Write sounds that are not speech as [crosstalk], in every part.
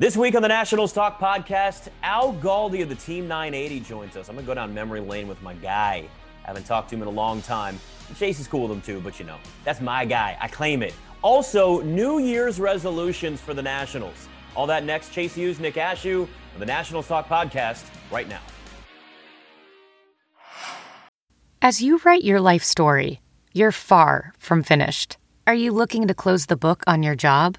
This week on the Nationals Talk podcast, Al Galdi of the Team 980 joins us. I'm going to go down memory lane with my guy. I haven't talked to him in a long time. Chase is cool with him too, but you know, that's my guy. I claim it. Also, New Year's resolutions for the Nationals. All that next. Chase Hughes, Nick Ashooh, on the Nationals Talk podcast right now. As you write your life story, you're far from finished. Are you looking to close the book on your job?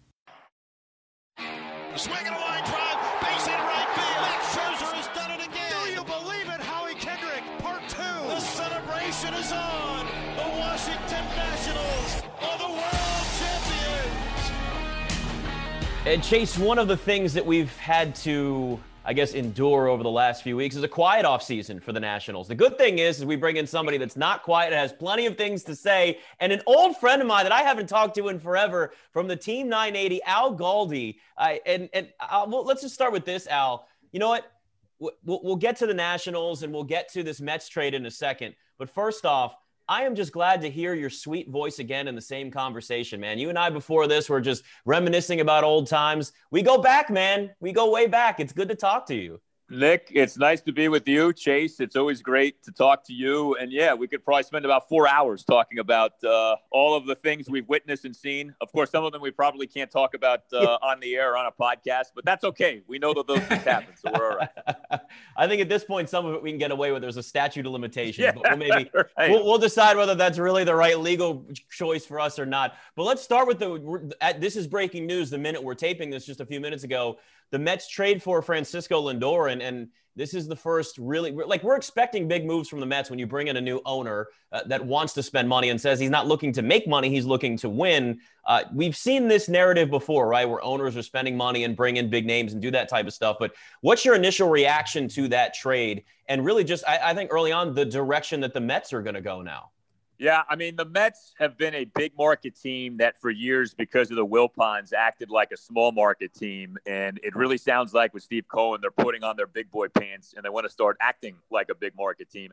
Swing and a line drive, base hit right field. Max Scherzer has done it again. Do you believe it, Howie Kendrick? Part two. The celebration is on. The Washington Nationals are the world champions. And Chase, one of the things that we've had to, I guess, endure over the last few weeks is a quiet offseason for the Nationals. The good thing is, is we bring in somebody that's not quiet, has plenty of things to say, and an old friend of mine that I haven't talked to in forever from the Team 980, Al Galdi. Uh, and and uh, well, let's just start with this, Al. You know what? We'll, we'll get to the Nationals and we'll get to this Mets trade in a second. But first off, I am just glad to hear your sweet voice again in the same conversation, man. You and I before this were just reminiscing about old times. We go back, man. We go way back. It's good to talk to you. Nick, it's nice to be with you. Chase, it's always great to talk to you. And yeah, we could probably spend about four hours talking about uh, all of the things we've witnessed and seen. Of course, some of them we probably can't talk about uh, [laughs] on the air or on a podcast, but that's okay. We know that those things happen, so we're all right. [laughs] I think at this point, some of it we can get away with. There's a statute of limitations, Yeah, but we'll maybe [laughs] right. we'll, we'll decide whether that's really the right legal choice for us or not. But let's start with the. At, this is breaking news. The minute we're taping this, just a few minutes ago, the Mets trade for Francisco Lindor, and and this is the first really like we're expecting big moves from the Mets when you bring in a new owner uh, that wants to spend money and says he's not looking to make money, he's looking to win. Uh, we've seen this narrative before, right? Where owners are spending money and bring in big names and do that type of stuff. But what's your initial reaction to that trade? And really, just I, I think early on, the direction that the Mets are going to go now. Yeah, I mean, the Mets have been a big market team that for years, because of the Wilpons, acted like a small market team. And it really sounds like with Steve Cohen, they're putting on their big boy pants and they want to start acting like a big market team.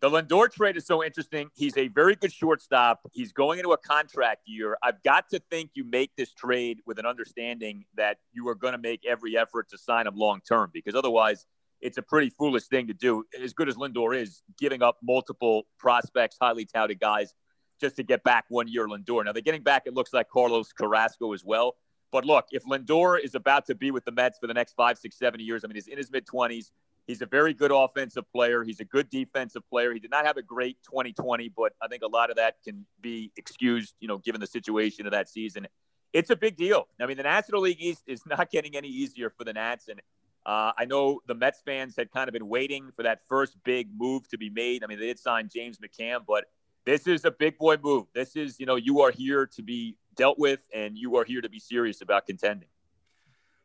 The Lindor trade is so interesting. He's a very good shortstop. He's going into a contract year. I've got to think you make this trade with an understanding that you are going to make every effort to sign him long term because otherwise, it's a pretty foolish thing to do. As good as Lindor is, giving up multiple prospects, highly touted guys, just to get back one year Lindor. Now they're getting back. It looks like Carlos Carrasco as well. But look, if Lindor is about to be with the Mets for the next five, six, seven years, I mean, he's in his mid twenties. He's a very good offensive player. He's a good defensive player. He did not have a great 2020, but I think a lot of that can be excused, you know, given the situation of that season. It's a big deal. I mean, the National League East is not getting any easier for the Nats, and uh, I know the Mets fans had kind of been waiting for that first big move to be made. I mean, they did sign James McCann, but this is a big boy move. This is, you know, you are here to be dealt with, and you are here to be serious about contending.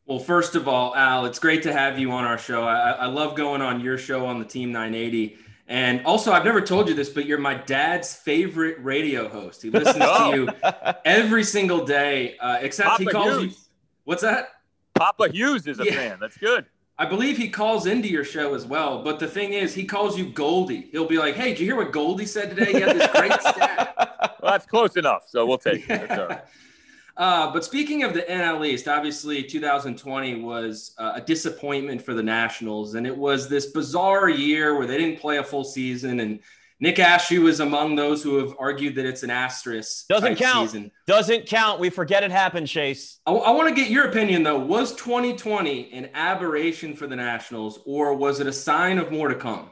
Well, first of all, Al, it's great to have you on our show. I, I love going on your show on the Team 980. And also, I've never told you this, but you're my dad's favorite radio host. He listens [laughs] Oh. to you every single day, uh, except he Papa calls you. What's that? Papa Hughes is a Yeah. fan. That's good. I believe he calls into your show as well. But the thing is, he calls you Goldie. He'll be like, "Hey, did you hear what Goldie said today? He had this great [laughs] stat." Well, that's close enough. So we'll take it. That's all right. [laughs] Uh, but speaking of the NL East, obviously 2020 was uh, a disappointment for the Nationals, and it was this bizarre year where they didn't play a full season. And Nick Ashooh is among those who have argued that it's an asterisk. Doesn't count. Season. Doesn't count. We forget it happened, Chase. I, want to get your opinion though. Was 2020 an aberration for the Nationals, or was it a sign of more to come?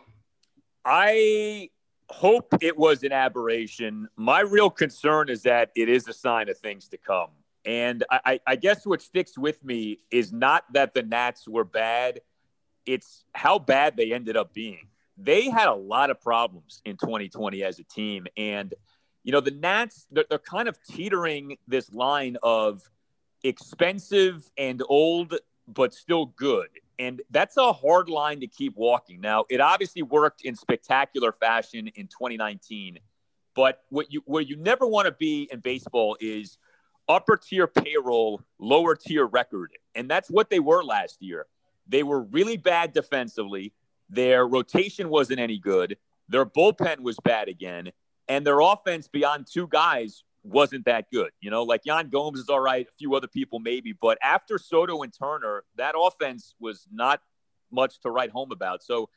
I hope it was an aberration. My real concern is that it is a sign of things to come. And I, I, I guess what sticks with me is not that the Nats were bad, it's how bad they ended up being. They had a lot of problems in 2020 as a team. And, you know, the Nats, they're, they're kind of teetering this line of expensive and old but still good. And that's a hard line to keep walking. Now, it obviously worked in spectacular fashion in 2019, but what you where you never want to be in baseball is upper tier payroll, lower tier record. And that's what they were last year. They were really bad defensively. Their rotation wasn't any good. Their bullpen was bad again. And their offense beyond two guys wasn't that good. You know, like Yan Gomes is all right, a few other people maybe, but after Soto and Turner, that offense was not much to write home about. So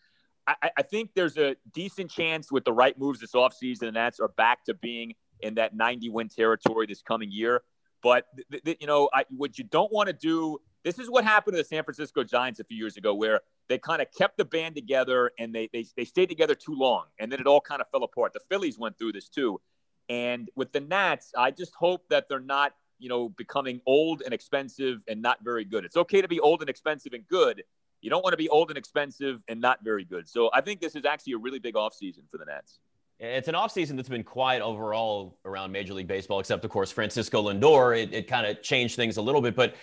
I, I think there's a decent chance with the right moves this offseason, and that's are back to being in that 90 win territory this coming year. But th- th- you know, I, what you don't want to do. This is what happened to the San Francisco Giants a few years ago, where they kind of kept the band together and they, they they stayed together too long, and then it all kind of fell apart. The Phillies went through this too, and with the Nats, I just hope that they're not you know becoming old and expensive and not very good. It's okay to be old and expensive and good. You don't want to be old and expensive and not very good. So I think this is actually a really big offseason for the Nats. It's an offseason that's been quiet overall around Major League Baseball, except, of course, Francisco Lindor. It, it kind of changed things a little bit. But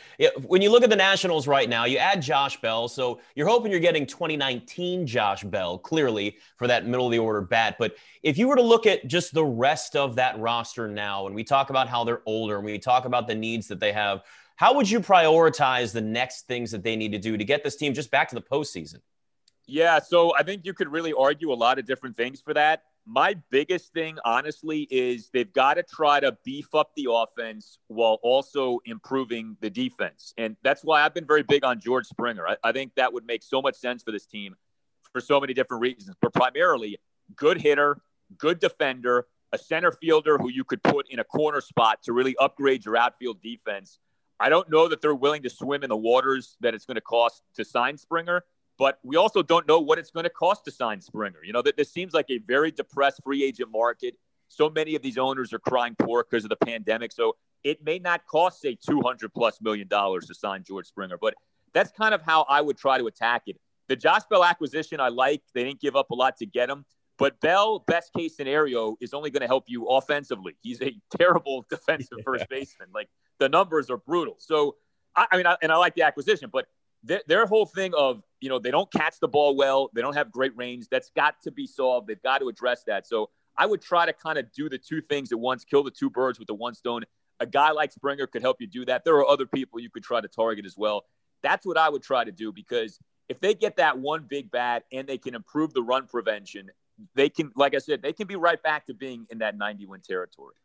when you look at the Nationals right now, you add Josh Bell. So you're hoping you're getting 2019 Josh Bell, clearly, for that middle of the order bat. But if you were to look at just the rest of that roster now, and we talk about how they're older and we talk about the needs that they have, how would you prioritize the next things that they need to do to get this team just back to the postseason? Yeah, so I think you could really argue a lot of different things for that my biggest thing, honestly, is they've got to try to beef up the offense while also improving the defense. And that's why I've been very big on George Springer. I, I, think that would make so much sense for this team for so many different reasons, but primarily good hitter, good defender, a center fielder who you could put in a corner spot to really upgrade your outfield defense. I don't know that they're willing to swim in the waters that it's going to cost to sign Springer. But we also don't know what it's going to cost to sign Springer. You know, that this seems like a very depressed free agent market. So many of these owners are crying poor because of the pandemic. So it may not cost, say, 200 plus million dollars to sign George Springer. But that's kind of how I would try to attack it. The Josh Bell acquisition, I like. They didn't give up a lot to get him. But Bell, best case scenario, is only going to help you offensively. He's a [laughs] terrible defensive yeah. first baseman. Like the numbers are brutal. So, I, I mean, I, and I like the acquisition, but their, their whole thing of you know they don't catch the ball well, they don't have great range. That's got to be solved. They've got to address that. So I would try to kind of do the two things at once, kill the two birds with the one stone. A guy like Springer could help you do that. There are other people you could try to target as well. That's what I would try to do because if they get that one big bat and they can improve the run prevention, they can, like I said, they can be right back to being in that 90 win territory.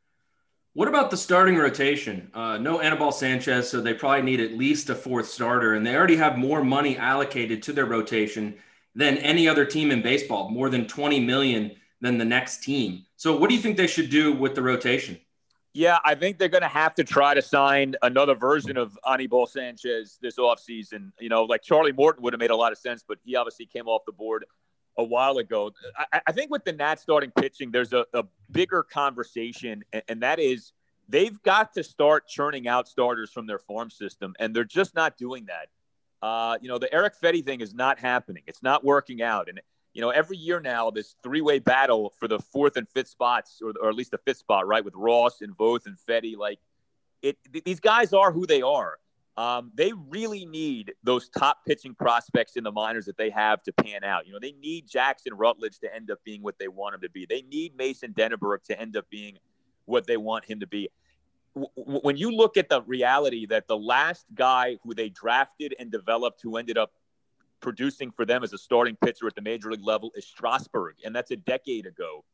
What about the starting rotation? Uh, no Anibal Sanchez, so they probably need at least a fourth starter, and they already have more money allocated to their rotation than any other team in baseball, more than 20 million than the next team. So, what do you think they should do with the rotation? Yeah, I think they're going to have to try to sign another version of Anibal Sanchez this offseason. You know, like Charlie Morton would have made a lot of sense, but he obviously came off the board a while ago. I, I think with the Nats starting pitching, there's a, a bigger conversation, and, and, that is they've got to start churning out starters from their farm system, and they're just not doing that. Uh, you know, the Eric Fedde thing is not happening. It's not working out. And, you know, every year now, this three way battle for the fourth and fifth spots, or, or at least the fifth spot, right, with Ross and Voth and Fedde, like, it, these guys are who they are. Um, they really need those top pitching prospects in the minors that they have to pan out. You know, they need Jackson Rutledge to end up being what they want him to be. They need Mason Denaburg to end up being what they want him to be. W- when you look at the reality that the last guy who they drafted and developed who ended up producing for them as a starting pitcher at the major league level is Strasburg, and that's a decade ago.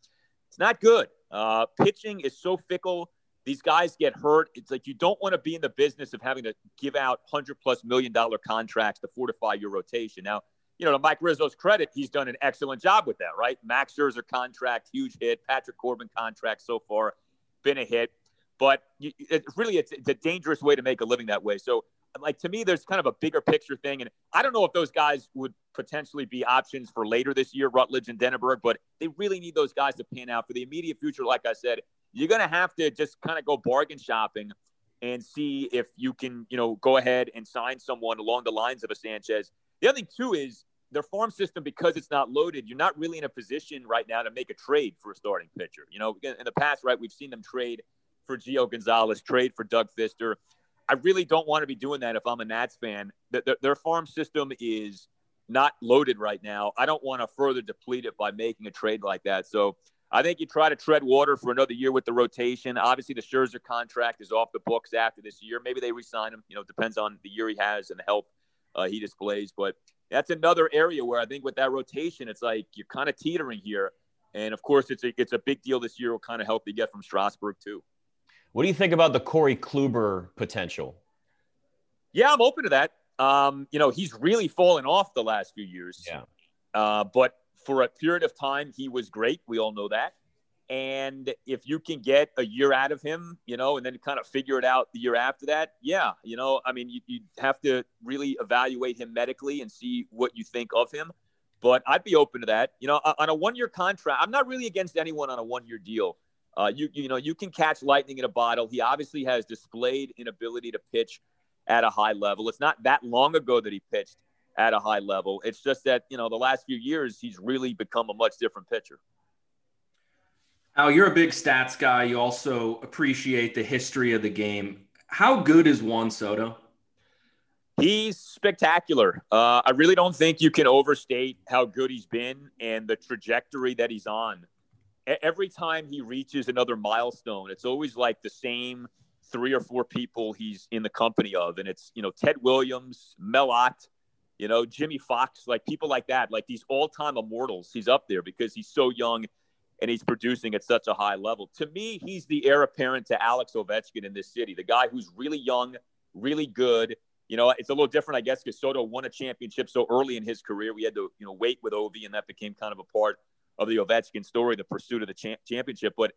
It's not good. Uh, pitching is so fickle these guys get hurt. It's like you don't want to be in the business of having to give out hundred plus million dollar contracts to fortify your rotation. Now, you know, to Mike Rizzo's credit, he's done an excellent job with that, right? Max Scherzer contract, huge hit. Patrick Corbin contract so far, been a hit. But you, it, really, it's, it's a dangerous way to make a living that way. So, like to me, there's kind of a bigger picture thing, and I don't know if those guys would potentially be options for later this year, Rutledge and Denaburg, but they really need those guys to pan out for the immediate future. Like I said, you're going to have to just kind of go bargain shopping and see if you can, you know, go ahead and sign someone along the lines of a Sanchez. The other thing too is their farm system because it's not loaded. You're not really in a position right now to make a trade for a starting pitcher. You know, in the past, right, we've seen them trade for Gio Gonzalez, trade for Doug Fister. I really don't want to be doing that if I'm a Nats fan. Their, their farm system is not loaded right now. I don't want to further deplete it by making a trade like that. So I think you try to tread water for another year with the rotation. Obviously, the Scherzer contract is off the books after this year. Maybe they resign him. You know, depends on the year he has and the help uh, he displays. But that's another area where I think with that rotation, it's like you're kind of teetering here. And of course, it's a it's a big deal this year. What kind of help they get from Strasburg too. What do you think about the Corey Kluber potential? Yeah, I'm open to that. Um, you know, he's really fallen off the last few years. Yeah. Uh, but for a period of time, he was great. We all know that. And if you can get a year out of him, you know, and then kind of figure it out the year after that, yeah, you know, I mean, you, you have to really evaluate him medically and see what you think of him. But I'd be open to that. You know, on a one year contract, I'm not really against anyone on a one year deal. Uh, you you know you can catch lightning in a bottle. He obviously has displayed an ability to pitch at a high level. It's not that long ago that he pitched at a high level. It's just that you know the last few years he's really become a much different pitcher. Al, you're a big stats guy. You also appreciate the history of the game. How good is Juan Soto? He's spectacular. Uh, I really don't think you can overstate how good he's been and the trajectory that he's on every time he reaches another milestone, it's always like the same three or four people he's in the company of. And it's, you know, Ted Williams, Mel Ott, you know, Jimmy Fox, like people like that, like these all time immortals. He's up there because he's so young and he's producing at such a high level. To me, he's the heir apparent to Alex Ovechkin in this city, the guy who's really young, really good. You know, it's a little different, I guess, because Soto won a championship so early in his career. We had to, you know, wait with Ovi, and that became kind of a part of the Ovechkin story, the pursuit of the cha- championship. But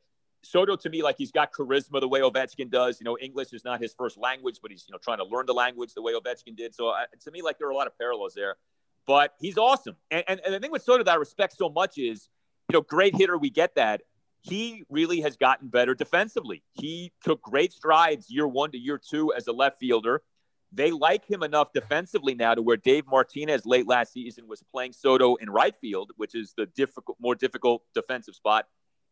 Soto to me, like he's got charisma the way Ovechkin does. You know, English is not his first language, but he's you know trying to learn the language the way Ovechkin did. So uh, to me, like there are a lot of parallels there. But he's awesome, and, and and the thing with Soto that I respect so much is, you know, great hitter, we get that. He really has gotten better defensively. He took great strides year one to year two as a left fielder. They like him enough defensively now to where Dave Martinez late last season was playing Soto in right field, which is the difficult, more difficult defensive spot.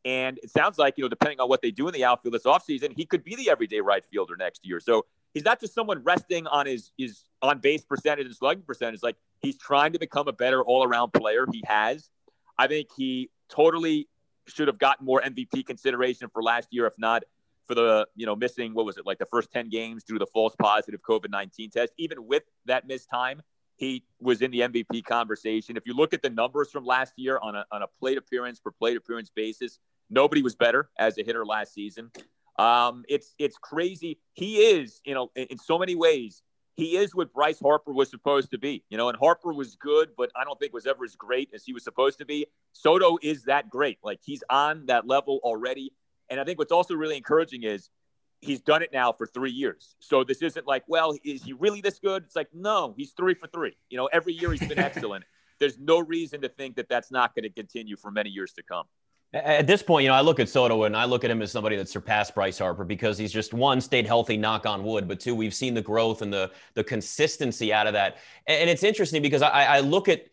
And it sounds like, you know, depending on what they do in the outfield this offseason, he could be the everyday right fielder next year. So he's not just someone resting on his, his on base percentage and slugging percentage. Like he's trying to become a better all around player. He has. I think he totally should have gotten more MVP consideration for last year, if not for the you know missing what was it like the first 10 games due to the false positive covid-19 test even with that missed time he was in the mvp conversation if you look at the numbers from last year on a, on a plate appearance per plate appearance basis nobody was better as a hitter last season um, it's it's crazy he is you know in, in so many ways he is what Bryce Harper was supposed to be. You know, and Harper was good, but I don't think was ever as great as he was supposed to be. Soto is that great. Like he's on that level already. And I think what's also really encouraging is he's done it now for three years. So this isn't like, well, is he really this good? It's like, no, he's three for three. You know, every year he's been [laughs] excellent. There's no reason to think that that's not going to continue for many years to come. At this point, you know, I look at Soto and I look at him as somebody that surpassed Bryce Harper because he's just one stayed healthy, knock on wood, but two, we've seen the growth and the the consistency out of that. And it's interesting because I, I look at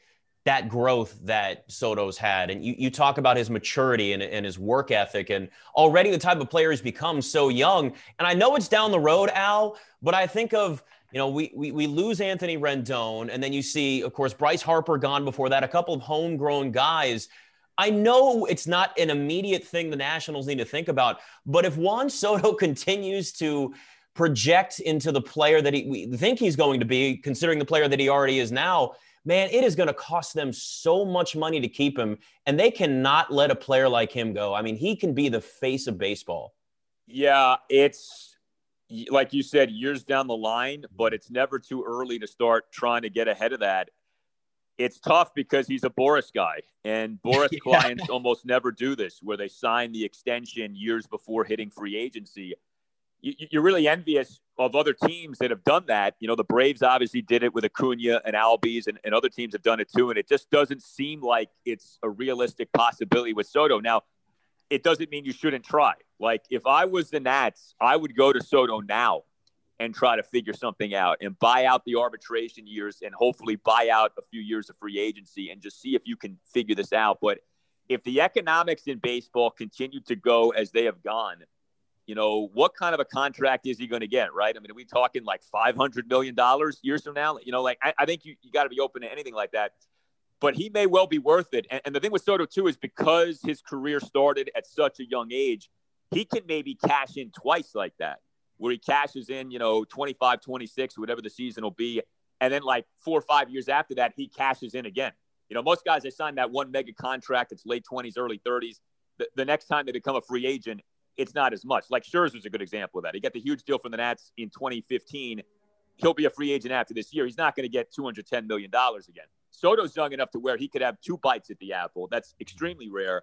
that growth that Soto's had. And you, you talk about his maturity and, and his work ethic and already the type of player he's become so young. And I know it's down the road, Al, but I think of, you know, we, we, we lose Anthony Rendon. And then you see, of course, Bryce Harper gone before that, a couple of homegrown guys. I know it's not an immediate thing the Nationals need to think about, but if Juan Soto [laughs] continues to project into the player that he, we think he's going to be, considering the player that he already is now, man, it is going to cost them so much money to keep him. And they cannot let a player like him go. I mean, he can be the face of baseball. Yeah, it's like you said, years down the line, but it's never too early to start trying to get ahead of that. It's tough because he's a Boras guy, and [laughs] Boras yeah. clients almost never do this, where they sign the extension years before hitting free agency you're really envious of other teams that have done that. You know, the Braves obviously did it with Acuna and Albies, and, and other teams have done it too. And it just doesn't seem like it's a realistic possibility with Soto. Now, it doesn't mean you shouldn't try. Like, if I was the Nats, I would go to Soto now and try to figure something out and buy out the arbitration years and hopefully buy out a few years of free agency and just see if you can figure this out. But if the economics in baseball continue to go as they have gone, you know, what kind of a contract is he going to get, right? I mean, are we talking like $500 million years from now? You know, like, I, I think you, you got to be open to anything like that. But he may well be worth it. And, and the thing with Soto, too, is because his career started at such a young age, he can maybe cash in twice like that, where he cashes in, you know, 25, 26, whatever the season will be. And then, like, four or five years after that, he cashes in again. You know, most guys, they sign that one mega contract, it's late 20s, early 30s. The, the next time they become a free agent, it's not as much. Like Scherzer's a good example of that. He got the huge deal from the Nats in 2015. He'll be a free agent after this year. He's not going to get $210 million again. Soto's young enough to where he could have two bites at the apple. That's extremely rare,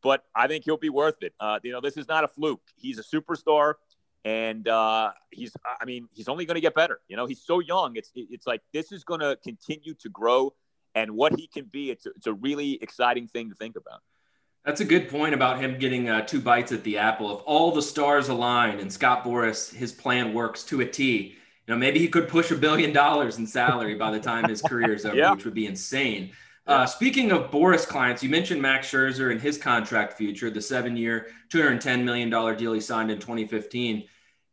but I think he'll be worth it. Uh, you know, this is not a fluke. He's a superstar, and uh, he's, I mean, he's only going to get better. You know, he's so young. It's, it's like this is going to continue to grow, and what he can be, it's a, it's a really exciting thing to think about. That's a good point about him getting uh, two bites at the apple. If all the stars align and Scott Boras his plan works to a T, you know, maybe he could push a billion dollars in salary by the time his career is [laughs] over, yeah. which would be insane. Uh, speaking of Boras clients, you mentioned Max Scherzer and his contract future, the seven-year, $210 million deal he signed in 2015.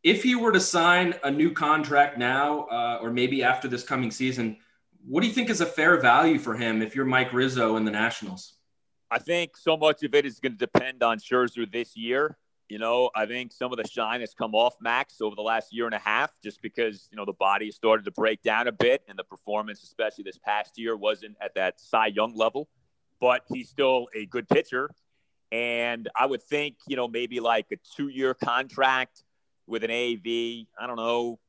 If he were to sign a new contract now, uh, or maybe after this coming season, what do you think is a fair value for him if you're Mike Rizzo and the Nationals? I think so much of it is going to depend on Scherzer this year. You know, I think some of the shine has come off Max over the last year and a half just because, you know, the body started to break down a bit and the performance, especially this past year, wasn't at that Cy Young level. But he's still a good pitcher. And I would think, you know, maybe like a two year contract with an AV, I don't know,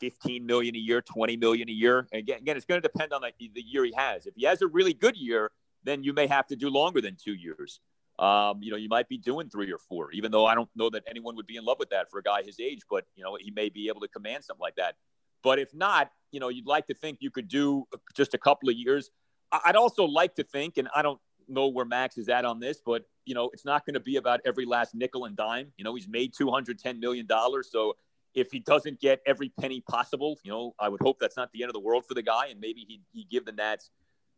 15 million a year, 20 million a year. Again, again, it's going to depend on the, the year he has. If he has a really good year, then you may have to do longer than two years. Um, you know, you might be doing three or four, even though I don't know that anyone would be in love with that for a guy his age, but, you know, he may be able to command something like that. But if not, you know, you'd like to think you could do just a couple of years. I'd also like to think, and I don't know where Max is at on this, but, you know, it's not going to be about every last nickel and dime. You know, he's made $210 million. So if he doesn't get every penny possible, you know, I would hope that's not the end of the world for the guy. And maybe he, he give the Nats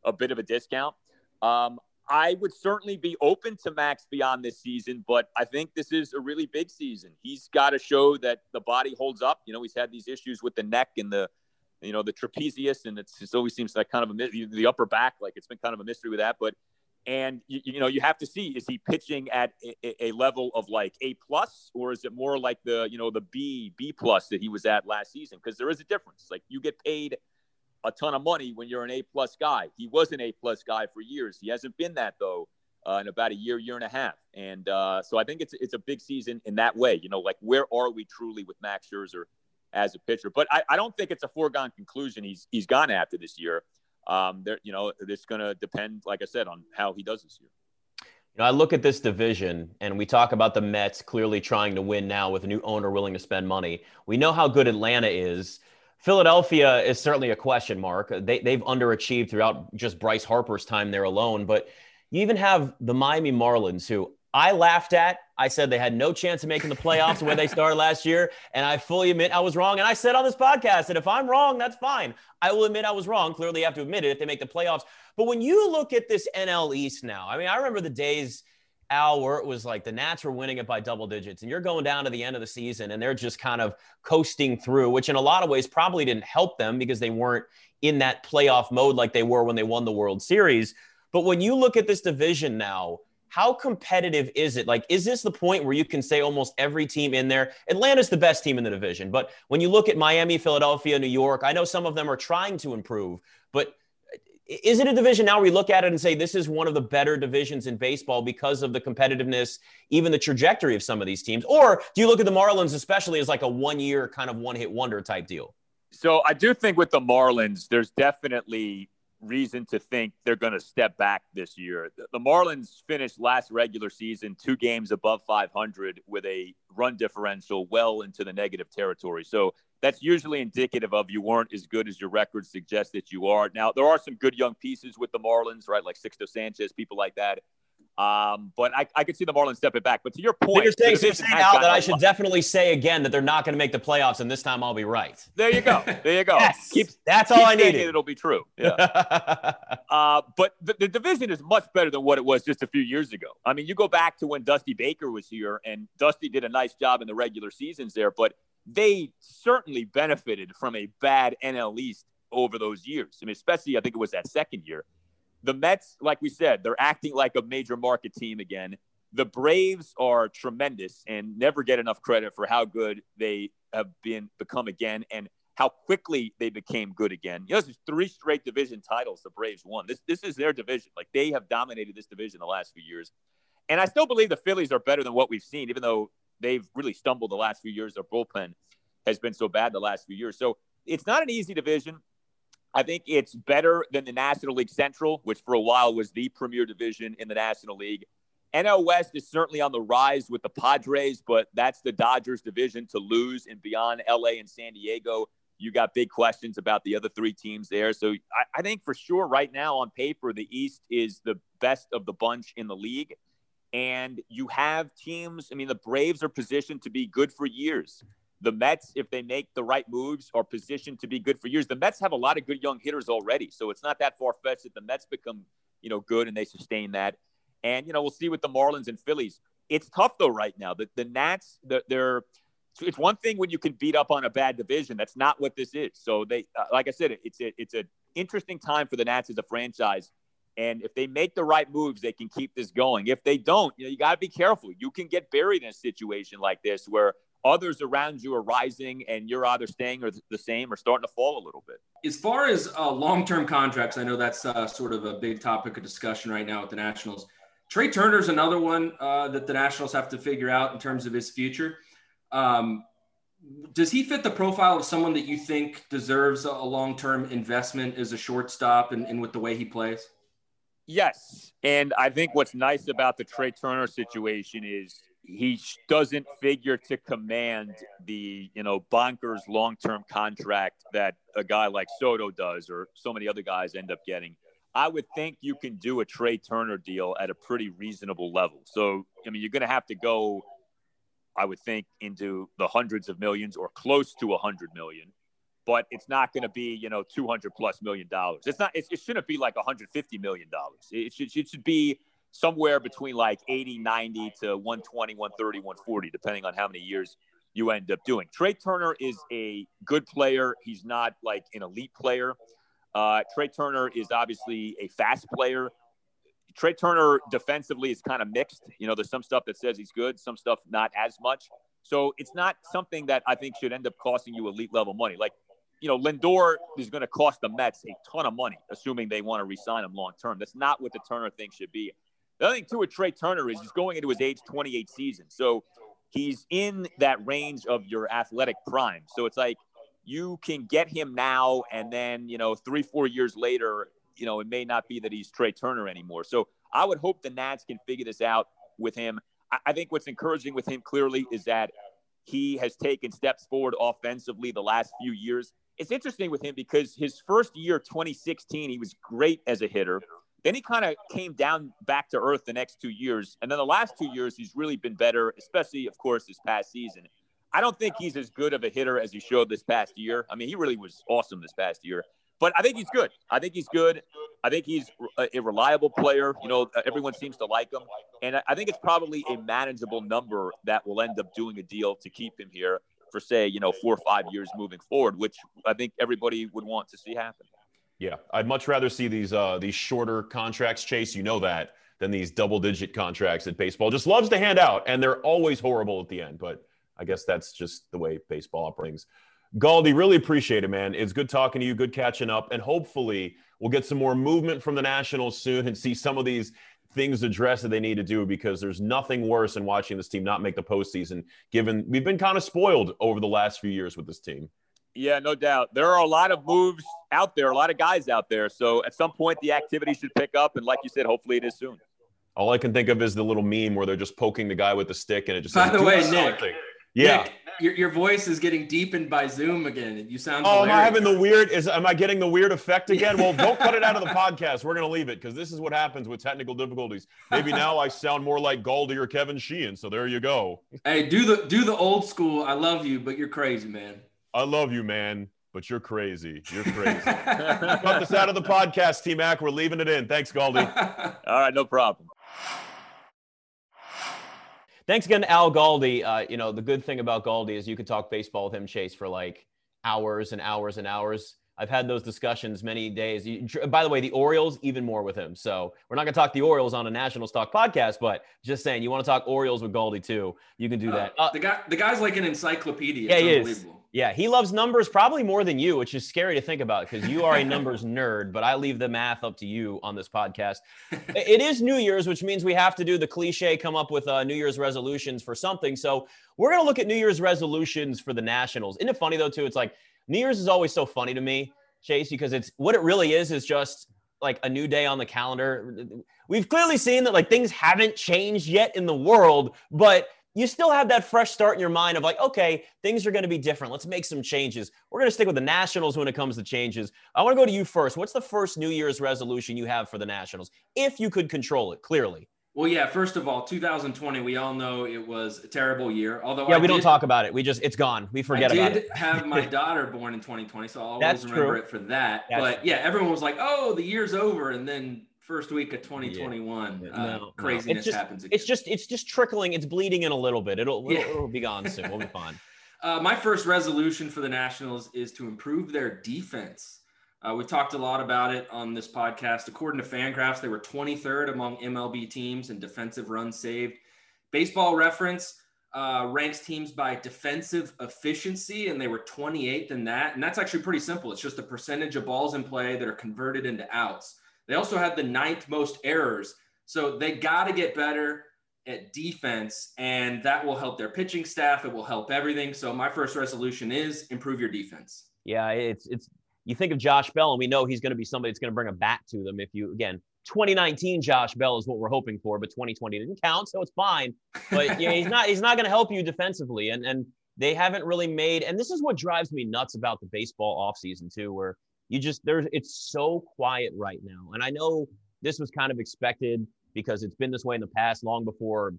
a bit of a discount. Um, I would certainly be open to Max beyond this season, but I think this is a really big season. He's got to show that the body holds up. You know, he's had these issues with the neck and the, you know, the trapezius, and it's, it always seems like kind of a the upper back, like it's been kind of a mystery with that. But and you, you know, you have to see is he pitching at a, a level of like A plus, or is it more like the you know the B B plus that he was at last season? Because there is a difference. Like you get paid a ton of money when you're an A plus guy. He was an A plus guy for years. He hasn't been that though uh, in about a year, year and a half. And uh, so I think it's it's a big season in that way. You know, like where are we truly with Max Scherzer as a pitcher? But I, I don't think it's a foregone conclusion. He's he's gone after this year. Um, there, you know, it's going to depend, like I said, on how he does this year. You know, I look at this division and we talk about the Mets clearly trying to win now with a new owner willing to spend money. We know how good Atlanta is. Philadelphia is certainly a question mark. They, they've underachieved throughout just Bryce Harper's time there alone. But you even have the Miami Marlins, who I laughed at. I said they had no chance of making the playoffs way they started last year. And I fully admit I was wrong. And I said on this podcast that if I'm wrong, that's fine. I will admit I was wrong. Clearly, you have to admit it if they make the playoffs. But when you look at this NL East now, I mean, I remember the days – Al, where it was like the Nats were winning it by double digits, and you're going down to the end of the season and they're just kind of coasting through, which in a lot of ways probably didn't help them because they weren't in that playoff mode like they were when they won the World Series. But when you look at this division now, how competitive is it? Like, is this the point where you can say almost every team in there? Atlanta's the best team in the division. But when you look at Miami, Philadelphia, New York, I know some of them are trying to improve, but is it a division now we look at it and say this is one of the better divisions in baseball because of the competitiveness, even the trajectory of some of these teams? Or do you look at the Marlins, especially as like a one year kind of one hit wonder type deal? So I do think with the Marlins, there's definitely reason to think they're going to step back this year. The Marlins finished last regular season two games above 500 with a run differential well into the negative territory. So that's usually indicative of you weren't as good as your record suggests that you are. Now, there are some good young pieces with the Marlins, right? Like Sixto Sanchez, people like that. Um, but I, I could see the Marlins stepping back. But to your point, you're saying, you're saying that I should definitely say again that they're not going to make the playoffs, and this time I'll be right. There you go. There you go. [laughs] yes. Keep, That's all I needed. It'll be true. [laughs] Yeah. uh, but the, the division is much better than what it was just a few years ago. I mean, you go back to when Dusty Baker was here, and Dusty did a nice job in the regular seasons there, but they certainly benefited from a bad NL East over those years. I mean, especially I think it was that second year. The Mets, like we said, they're acting like a major market team again. The Braves are tremendous and never get enough credit for how good they have been become again and how quickly they became good again. You know, there's three straight division titles the Braves won. This this is their division. Like they have dominated this division the last few years. And I still believe the Phillies are better than what we've seen, even though they've really stumbled the last few years. Their bullpen has been so bad the last few years. So it's not an easy division. I think it's better than the National League Central, which for a while was the premier division in the National League. NL West is certainly on the rise with the Padres, but that's the Dodgers division to lose. And beyond LA and San Diego, you got big questions about the other three teams there. So I, I think for sure, right now on paper, the East is the best of the bunch in the league. And you have teams, I mean, the Braves are positioned to be good for years. The Mets, if they make the right moves, are positioned to be good for years. The Mets have a lot of good young hitters already, so it's not that far fetched that the Mets become, you know, good and they sustain that. And you know, we'll see with the Marlins and Phillies. It's tough though right now. The the Nats, the, they're it's one thing when you can beat up on a bad division. That's not what this is. So they, uh, like I said, it's a, it's an interesting time for the Nats as a franchise. And if they make the right moves, they can keep this going. If they don't, you know, you got to be careful. You can get buried in a situation like this where others around you are rising and you're either staying or the same or starting to fall a little bit. As far as uh, long term contracts, I know that's uh, sort of a big topic of discussion right now with the Nationals. Trey Turner's another one uh, that the Nationals have to figure out in terms of his future. Um, does he fit the profile of someone that you think deserves a long term investment as a shortstop and, and with the way he plays? Yes. And I think what's nice about the Trey Turner situation is he doesn't figure to command the you know bonkers long-term contract that a guy like Soto does or so many other guys end up getting. I would think you can do a Trey Turner deal at a pretty reasonable level. So I mean, you're going to have to go, I would think, into the hundreds of millions or close to a hundred million. But it's not going to be, you know, 200 plus million dollars. It's not, it, it shouldn't be like 150 million dollars. It should, it should be somewhere between like 80, 90 to 120, 130, 140, depending on how many years you end up doing. Trey Turner is a good player. He's not like an elite player. Uh, Trey Turner is obviously a fast player. Trey Turner defensively is kind of mixed. You know, there's some stuff that says he's good, some stuff not as much. So it's not something that I think should end up costing you elite level money. Like, you know, Lindor is going to cost the Mets a ton of money, assuming they want to resign him long term. That's not what the Turner thing should be. The other thing too with Trey Turner is he's going into his age 28 season, so he's in that range of your athletic prime. So it's like you can get him now, and then you know three four years later, you know it may not be that he's Trey Turner anymore. So I would hope the Nats can figure this out with him. I, think what's encouraging with him clearly is that he has taken steps forward offensively the last few years. It's interesting with him because his first year, 2016, he was great as a hitter. Then he kind of came down back to earth the next two years. And then the last two years, he's really been better, especially, of course, this past season. I don't think he's as good of a hitter as he showed this past year. I mean, he really was awesome this past year, but I think he's good. I think he's good. I think he's a reliable player. You know, uh, everyone seems to like him. And I think it's probably a manageable number that will end up doing a deal to keep him here for, say, you know, four or five years moving forward, which I think everybody would want to see happen. Yeah, I'd much rather see these uh, these shorter contracts, Chase. You know that than these double digit contracts that baseball just loves to hand out, and they're always horrible at the end. But I guess that's just the way baseball operates. Galdi, really appreciate it, man. It's good talking to you, good catching up, and hopefully we'll get some more movement from the Nationals soon and see some of these things addressed that they need to do because there's nothing worse than watching this team not make the postseason. Given we've been kind of spoiled over the last few years with this team. Yeah, no doubt. There are a lot of moves out there, a lot of guys out there. So at some point, the activity should pick up. And like you said, hopefully it is soon. All I can think of is the little meme where they're just poking the guy with the stick and it just. By the way, Nick. Yeah. Nick, your, your voice is getting deepened by Zoom again. You sound. Oh, hilarious. am I having the weird? Is am I getting the weird effect [laughs] again? Well, don't cut it out of the podcast. We're gonna leave it because this is what happens with technical difficulties. Maybe now I sound more like Galdi or Kevin Sheehan. So there you go. Hey, do the do the old school. I love you, but you're crazy, man. I love you, man, but you're crazy. You're crazy. Cut this out of the podcast, T Mac. We're leaving it in. Thanks, Galdi. [laughs] All right, no problem. Thanks again, to Al Galdi. Uh, you know, the good thing about Galdi is you could talk baseball with him, Chase, for like hours and hours and hours. I've had those discussions many days. You, by the way, the Orioles, even more with him. So we're not going to talk the Orioles on a Nationals Talk podcast, but just saying, you want to talk Orioles with Galdi too, you can do that. Uh, the guy, the guy's like an encyclopedia. Yeah, he is. Yeah, he loves numbers probably more than you, which is scary to think about because you are a numbers [laughs] nerd. But I leave the math up to you on this podcast. it is New Year's, which means we have to do the cliche, come up with uh, New Year's resolutions for something. So we're gonna look at New Year's resolutions for the Nationals. Isn't it funny though? Too, it's like New Year's is always so funny to me, Chase, because it's what it really is is just like a new day on the calendar. We've clearly seen that like things haven't changed yet in the world, but you still have that fresh start in your mind of like, okay, things are going to be different. Let's make some changes. We're going to stick with the Nationals when it comes to changes. I want to go to you first. What's the first New Year's resolution you have for the Nationals, if you could control it? Clearly. Well, yeah. First of all, 2020, we all know it was a terrible year. Although, yeah, I we did, don't talk about it. We just it's gone. We forget I about it. I [laughs] did have my [laughs] daughter born in 2020, so I'll always That's remember true. it for that. That's but yeah, everyone was like, "Oh, the year's over," and then first week of 2021, Yeah. uh, No, no. craziness It's just- happens again. It's just it's just trickling. It's bleeding in a little bit. It'll it'll, Yeah. it'll be gone soon. We'll be [laughs] fine. Uh, my first resolution for the Nationals is to improve their defense. Uh, we talked a lot about it on this podcast. According to Fangraphs, they were 23rd among MLB teams in defensive runs saved. Baseball Reference uh, ranks teams by defensive efficiency, and they were 28th in that. And that's actually pretty simple. It's just the percentage of balls in play that are converted into outs. They also had the ninth most errors. So they got to get better at defense, and that will help their pitching staff. It will help everything. So my first resolution is improve your defense. Yeah, it's it's you think of Josh Bell, and we know he's going to be somebody that's going to bring a bat to them. If you again, 2019 Josh Bell is what we're hoping for, but 2020 didn't count, so it's fine. But he's not he's not going to help you defensively, and and they haven't really made. And this is what drives me nuts about the baseball offseason too, where you just there's it's so quiet right now, and I know this was kind of expected because it's been this way in the past, long before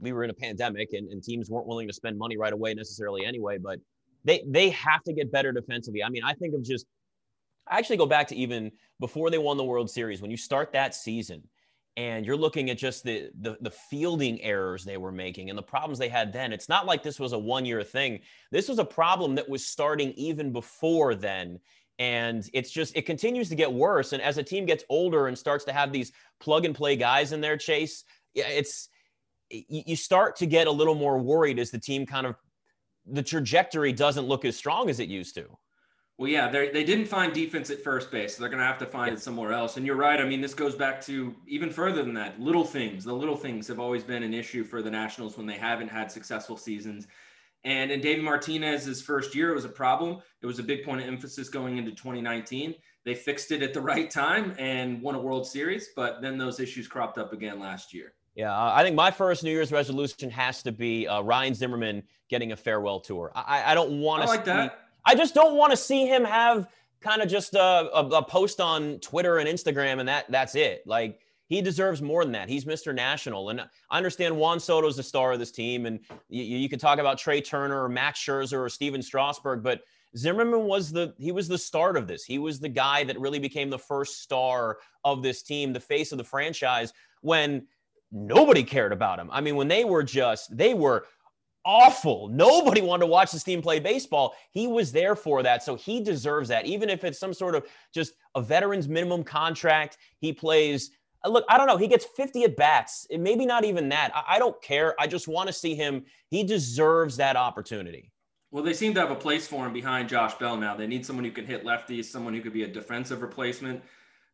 we were in a pandemic, and, and teams weren't willing to spend money right away necessarily anyway, but they they have to get better defensively. I mean, I think of just I actually go back to even before they won the World Series when you start that season and you're looking at just the, the the fielding errors they were making and the problems they had then. It's not like this was a one year thing. This was a problem that was starting even before then. And it's just it continues to get worse. And as a team gets older and starts to have these plug and play guys in their chase, yeah, it's you start to get a little more worried as the team kind of the trajectory doesn't look as strong as it used to. Well, yeah, they they didn't find defense at first base. So they're going to have to find it somewhere else. And you're right. I mean, this goes back to even further than that. Little things. The little things have always been an issue for the Nationals when they haven't had successful seasons. And in David Martinez's first year, it was a problem. It was a big point of emphasis going into 2019. They fixed it at the [laughs] right time and won a World Series, but then those issues cropped up again last year. Yeah, uh, I think my first New Year's resolution has to be uh, Ryan Zimmerman getting a farewell tour. I, I don't want to like that. I just don't want to see him have kind of just a, a, a post on Twitter and Instagram and that that's it. Like he deserves more than that. He's Mr. National, and I understand Juan Soto's the star of this team, and you, you could talk about Trey Turner or Max Scherzer or Steven Strasburg, but Zimmerman was the he was the start of this. He was the guy that really became the first star of this team, the face of the franchise when nobody cared about him. I mean, when they were just they were awful. Nobody wanted to watch this team play baseball. He was there for that. So he deserves that. Even if it's some sort of just a veteran's minimum contract, he plays. Uh, Look, I don't know. He gets 50 at bats. Maybe not even that. I, I don't care. I just want to see him. He deserves that opportunity. Well, they seem to have a place for him behind Josh Bell now. They need someone who can hit lefties, someone who could be a defensive replacement.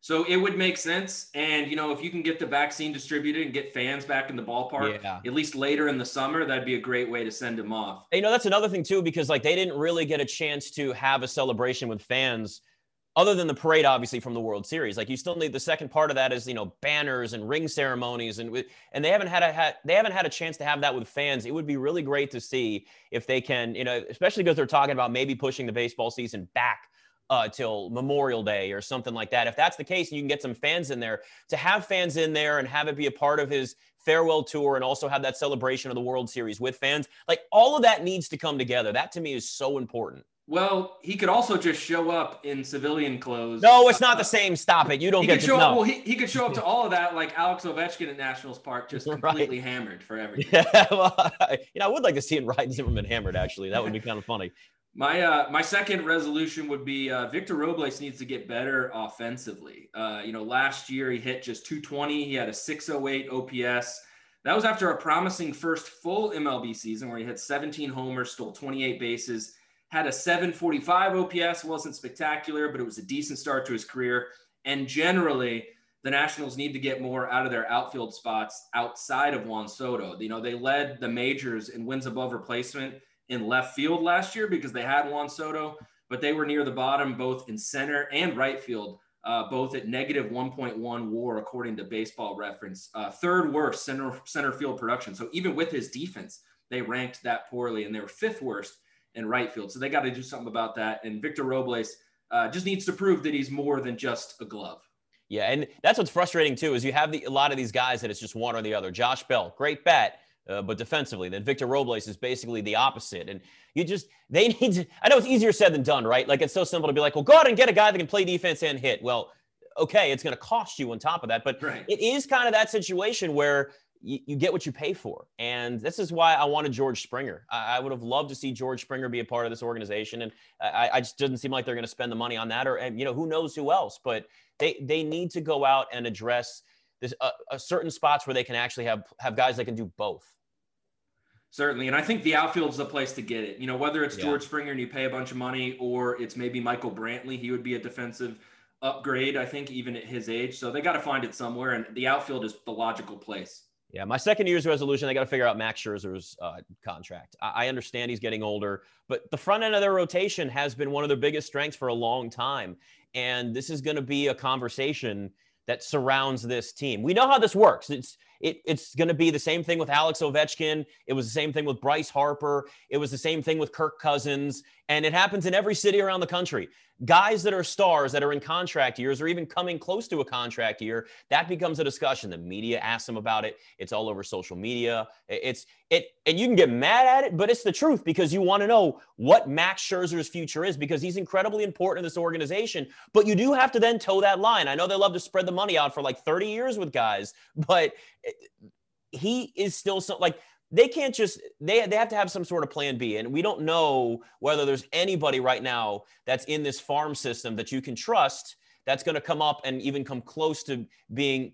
So it would make sense. And, you know, if you can get the vaccine distributed and get fans back in the ballpark, Yeah. at least later in the summer, that'd be a great way to send him off. You know, that's another thing too, because like they didn't really get a chance to have a celebration with fans other than the parade, obviously from the World Series. Like you still need the second part of that is you know banners and ring ceremonies and and they haven't had a ha- they haven't had a chance to have that with fans. It would be really great to see if they can you know especially because they're talking about maybe pushing the baseball season back uh, till Memorial Day or something like that. If that's the case, you can get some fans in there to have fans in there and have it be a part of his farewell tour and also have that celebration of the World Series with fans. Like all of that needs to come together. That to me is so important. Well, he could also just show up in civilian clothes. No, it's not the same. Stop it. You don't he get could to show no. up. Well, he, he could show up to all of that like Alex Ovechkin at Nationals Park, just [laughs] Right. completely hammered for everything. [laughs] Yeah, well, I- you know, I would like to see it Ryan Zimmerman hammered. Actually, that would be kind of funny. [laughs] My uh, my second resolution would be uh, Victor Robles needs to get better offensively. Uh, you know, last year he hit just 220. He had a 608 OPS. That was after a promising first full MLB season where he hit 17 homers, stole 28 bases, had a 745 OPS. wasn't spectacular, but it was a decent start to his career. And generally, the Nationals need to get more out of their outfield spots outside of Juan Soto. You know, they led the majors in wins above replacement in left field last year because they had Juan Soto, but they were near the bottom both in center and right field, uh, both at negative 1.1 WAR according to Baseball Reference. Uh, third worst center center field production. So even with his defense, they ranked that poorly, and they were fifth worst in right field. So they got to do something about that. And Victor Robles uh, just needs to prove that he's more than just a glove. Yeah, and that's what's frustrating too is you have the, a lot of these guys that it's just one or the other. Josh Bell, great bat, uh, but defensively, then Victor Robles is basically the opposite. And you just they [laughs] need to. I know it's easier said than done, right? Like it's so simple to be like, well, go out and get a guy that can play defense and hit. Well, okay, it's going to cost you on top of that, but Right. it is kind of that situation where you, you get what you pay for. And this is why I wanted George Springer. I, I would have loved to see George Springer be a part of this organization. And I, I just doesn't seem like they're going to spend the money on that or, and, you know, who knows who else, but they, they need to go out and address this, uh, uh, certain spots where they can actually have, have guys that can do both. Certainly. And I think the outfield's the place to get it. You know, whether it's Yeah. George Springer and you pay a bunch of money or it's maybe Michael Brantley, he would be a defensive upgrade, I think, even at his age. So they got to find it somewhere. And the outfield is the logical place. Yeah, my second year's resolution, I got to figure out Max Scherzer's uh, contract. I, I understand he's getting older, but the front end of their rotation has been one of their biggest strengths for a long time. And this is going to be a conversation that surrounds this team. We know how this works. It's it, it's going to be the same thing with Alex Ovechkin. It was the same thing with Bryce Harper. It was the same thing with Kirk Cousins. And it happens in every city around the country. Guys that are stars that are in contract years or even coming close to a contract year, that becomes a discussion. The media asks them about it. It's all over social media. It's it, and you can get mad at it, but it's the truth because you want to know what Max Scherzer's future is because he's incredibly important in this organization. But you do have to then toe that line. I know they love to spread the money out for like 30 years with guys, but he is still so like they can't just they they have to have some sort of plan B and we don't know whether there's anybody right now that's in this farm system that you can trust that's going to come up and even come close to being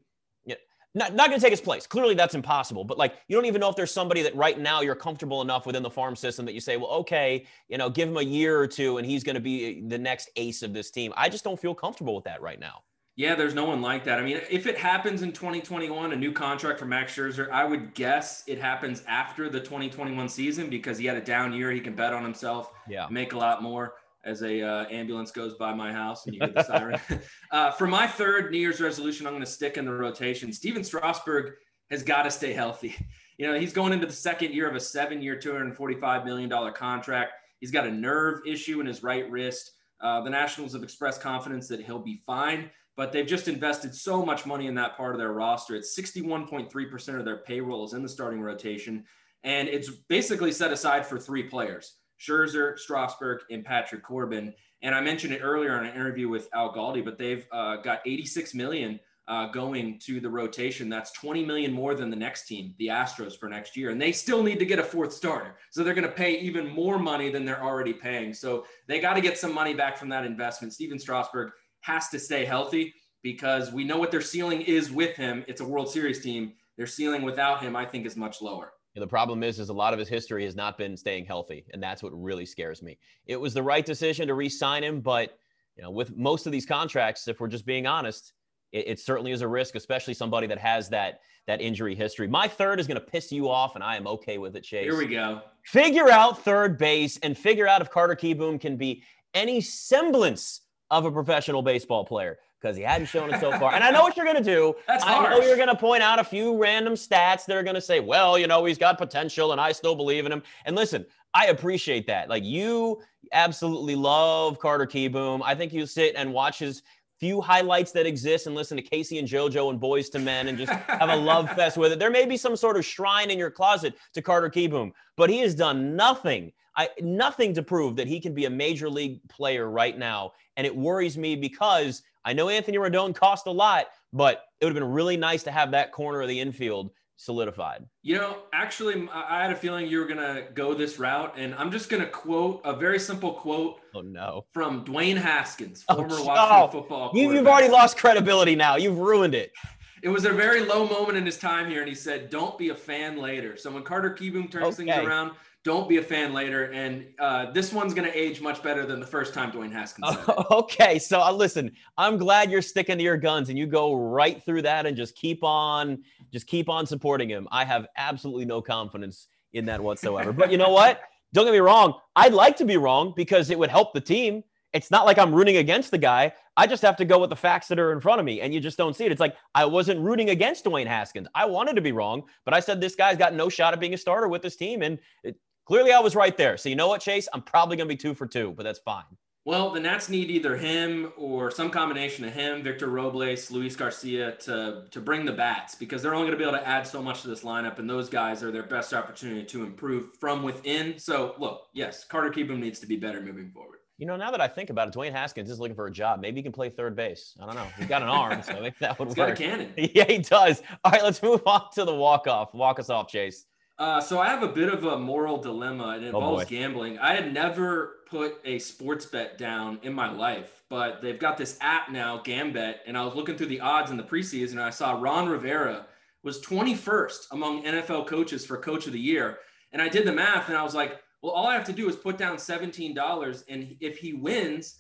not, not going to take his place. Clearly that's impossible, but like you don't even know if there's somebody that right now you're comfortable enough within the farm system that you say, well, okay, you know, give him a year or two and he's going to be the next ace of this team. I just don't feel comfortable with that right now. Yeah, there's no one like that. I mean, if it happens in 2021, a new contract for Max Scherzer, I would guess it happens after the 2021 season because he had a down year. He can bet on himself, Yeah. make a lot more as a uh, ambulance goes by my house and you hear the [laughs] siren. [laughs] uh, for my third New Year's resolution, I'm going to stick in the rotation. Stephen Strasburg has got to stay healthy. [laughs] You know, he's going into the second year of a seven-year, $245 million contract. He's got a nerve issue in his right wrist. Uh, the Nationals have expressed confidence that he'll be fine, but they've just invested so much money in that part of their roster. It's 61.3% of their payroll is in the starting rotation, and it's basically set aside for three players Scherzer, Strasburg, and Patrick Corbin. And I mentioned it earlier in an interview with Al Galdi, but they've uh, got 86 million uh, going to the rotation. That's 20 million more than the next team, the Astros, for next year. And they still need to get a fourth starter. So they're going to pay even more money than they're already paying. So they got to get some money back from that investment. Stephen Strasburg has to stay healthy because we know what their ceiling is with him. It's a World Series team. Their ceiling without him, I think, is much lower. The problem is, is a lot of his history has not been staying healthy, and that's what really scares me. It was the right decision to re-sign him, but you know, with most of these contracts, if we're just being honest, it, it certainly is a risk, especially somebody that has that that injury history. My third is going to piss you off, and I am okay with it, Chase. Here we go. Figure out third base and figure out if Carter Kieboom can be any semblance of a professional baseball player because he hadn't shown it so far. And I know [laughs] what you're going to do. That's I know you're going to point out a few random stats that are going to say, well, you know, he's got potential and I still believe in him. And listen, I appreciate that. Like you absolutely love Carter Kieboom. I think you sit and watch his few highlights that exist and listen to K-Ci and JoJo and Boyz II Men and just have a love [laughs] fest with it. There may be some sort of shrine in your closet to Carter Kieboom, but he has done nothing. I nothing to prove that he can be a major league player right now. And it worries me because I know Anthony Rendon cost a lot, but it would have been really nice to have that corner of the infield solidified. You know, actually, I had a feeling you were going to go this route, and I'm just going to quote a very simple quote Oh no. from Dwayne Haskins, Oh, former oh, Washington football You, you've already lost credibility now. You've ruined it. It was a very low moment in his time here, and he said, "Don't be a fan later." So when Carter Kieboom turns things around, don't be a fan later. And uh, this one's going to age much better than the first time Dwayne Haskins [laughs] okay, so uh, listen, I'm glad you're sticking to your guns and you go right through that and just keep on, just keep on supporting him. I have absolutely no confidence in that whatsoever. but you know what? [laughs] Don't get me wrong. I'd like to be wrong because it would help the team. It's not like I'm rooting against the guy. I just have to go with the facts that are in front of me, and you just don't see it. It's like I wasn't rooting against Dwayne Haskins. I wanted to be wrong, but I said this guy's got no shot at being a starter with this team, and it, clearly I was right there. So you know what, Chase? I'm probably going to be two for two, but that's fine. Well, the Nats need either him or some combination of him, Victor Robles, Luis Garcia to to bring the bats because they're only going to be able to add so much to this lineup, and those guys are their best opportunity to improve from within. So, look, yes, Carter Kieboom needs to be better moving forward. You know, now that I think about it, Dwayne Haskins is looking for a job. Maybe he can play third base. I don't know. He's got an arm, so maybe that would He's got a work. cannon. [laughs] Yeah, he does. All right, let's move on to the walk off. Walk us off, Chase. Uh, so I have a bit of a moral dilemma. It Oh, involves boy. gambling. I had never put a sports bet down in my life, but they've got this app now, Gambet, and I was looking through the odds in the preseason, and I saw Ron Rivera was 21st among NFL coaches for Coach of the Year, and I did the math, and I was like, well, all I have to do is put down $17, and if he wins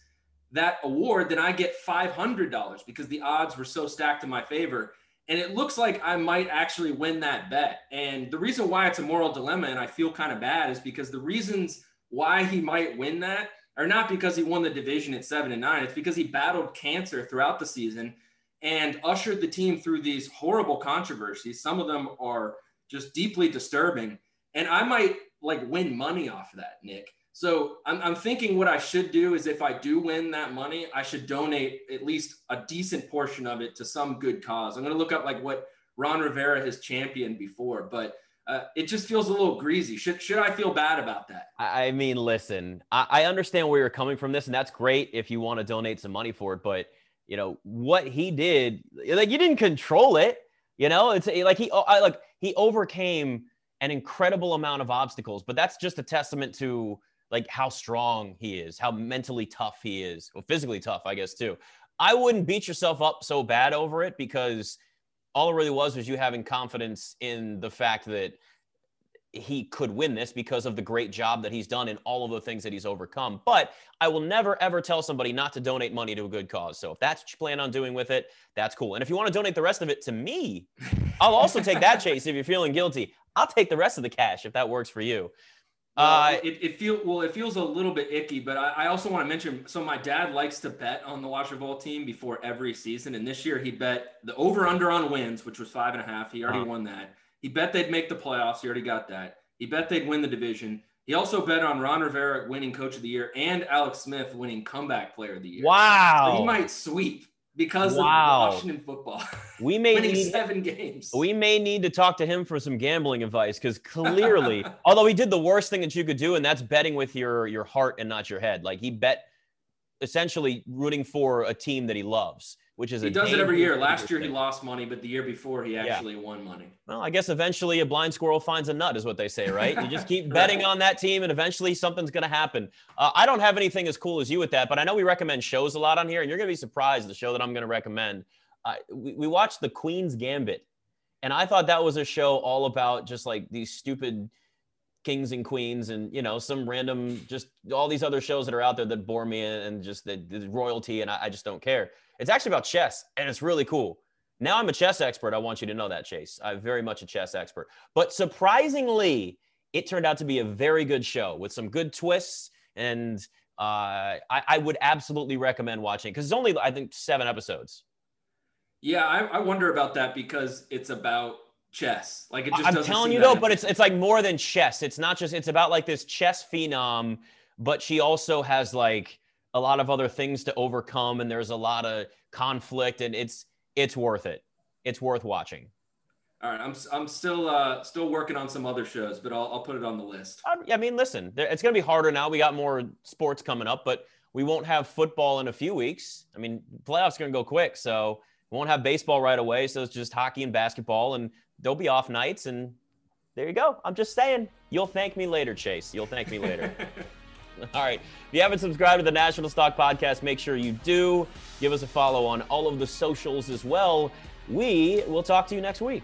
that award, then I get $500 because the odds were so stacked in my favor. And it looks like I might actually win that bet. And the reason why it's a moral dilemma and I feel kind of bad is because the reasons why he might win that are not because he won the division at seven and nine. It's because he battled cancer throughout the season and ushered the team through these horrible controversies. Some of them are just deeply disturbing. And I might like win money off of that, Nick. So I'm, I'm thinking what I should do is if I do win that money, I should donate at least a decent portion of it to some good cause. I'm going to look up like what Ron Rivera has championed before, but uh, it just feels a little greasy. Should should I feel bad about that? I mean, listen, I, I understand where you're coming from this, and that's great if you want to donate some money for it. But you know what he did, like you didn't control it. You know, it's like he, I like he overcame an incredible amount of obstacles. But that's just a testament to like how strong he is, how mentally tough he is, well, physically tough, I guess too. I wouldn't beat yourself up so bad over it because all it really was was you having confidence in the fact that he could win this because of the great job that he's done and all of the things that he's overcome. But I will never ever tell somebody not to donate money to a good cause. So if that's what you plan on doing with it, that's cool. And if you want to donate the rest of it to me, [laughs] I'll also take that chase if you're feeling guilty. I'll take the rest of the cash if that works for you. Uh, it, it feel well. It feels a little bit icky, but I, I also want to mention. So my dad likes to bet on the Bowl team before every season, and this year he bet the over under on wins, which was five and a half. He already Uh-huh. won that. He bet they'd make the playoffs. He already got that. He bet they'd win the division. He also bet on Ron Rivera winning Coach of the Year and Alex Smith winning Comeback Player of the Year. wow. So he might sweep because Wow. of Washington football. [laughs] we may need seven games. We may need to talk to him for some gambling advice because clearly, [laughs] although he did the worst thing that you could do, and that's betting with your your heart and not your head. Like he bet essentially rooting for a team that he loves, which is he does it every year. Last year he lost money, but the year before he actually won money. Well, I guess eventually a blind squirrel finds a nut, is what they say, right? You just keep [laughs] betting on that team, and eventually something's going to happen. Uh, I don't have anything as cool as you with that, but I know we recommend shows a lot on here, and you're going to be surprised the show that I'm going to recommend. Uh, we, we watched The Queen's Gambit, and I thought that was a show all about just like these stupid kings and queens and you know some random just all these other shows that are out there that bore me and, and just the, the royalty and I, I just don't care. It's actually about chess and it's really cool. Now i'm a chess expert. I want you to know that chase. I'm very much a chess expert. But surprisingly it turned out to be a very good show with some good twists and uh, I, I would absolutely recommend watching because it's only I think seven episodes. Yeah, I, I wonder about that because it's about chess. Like it just. I'm telling you though, but it's it's like more than chess. It's not just. It's about like this chess phenom, but she also has like a lot of other things to overcome, and there's a lot of conflict, and it's it's worth it. It's worth watching. All right, I'm I'm still uh, still working on some other shows, but I'll, I'll put it on the list. I mean, listen, it's going to be harder now. We got more sports coming up, but we won't have football in a few weeks. I mean, playoffs going to go quick, so we won't have baseball right away. So it's just hockey and basketball, and there'll be off nights. And there you go. I'm just saying, you'll thank me later, Chase. You'll thank me later. [laughs] All right. If you haven't subscribed to the Nationals Talk Podcast, make sure you do. Give us a follow on all of the socials as well. We will talk to you next week.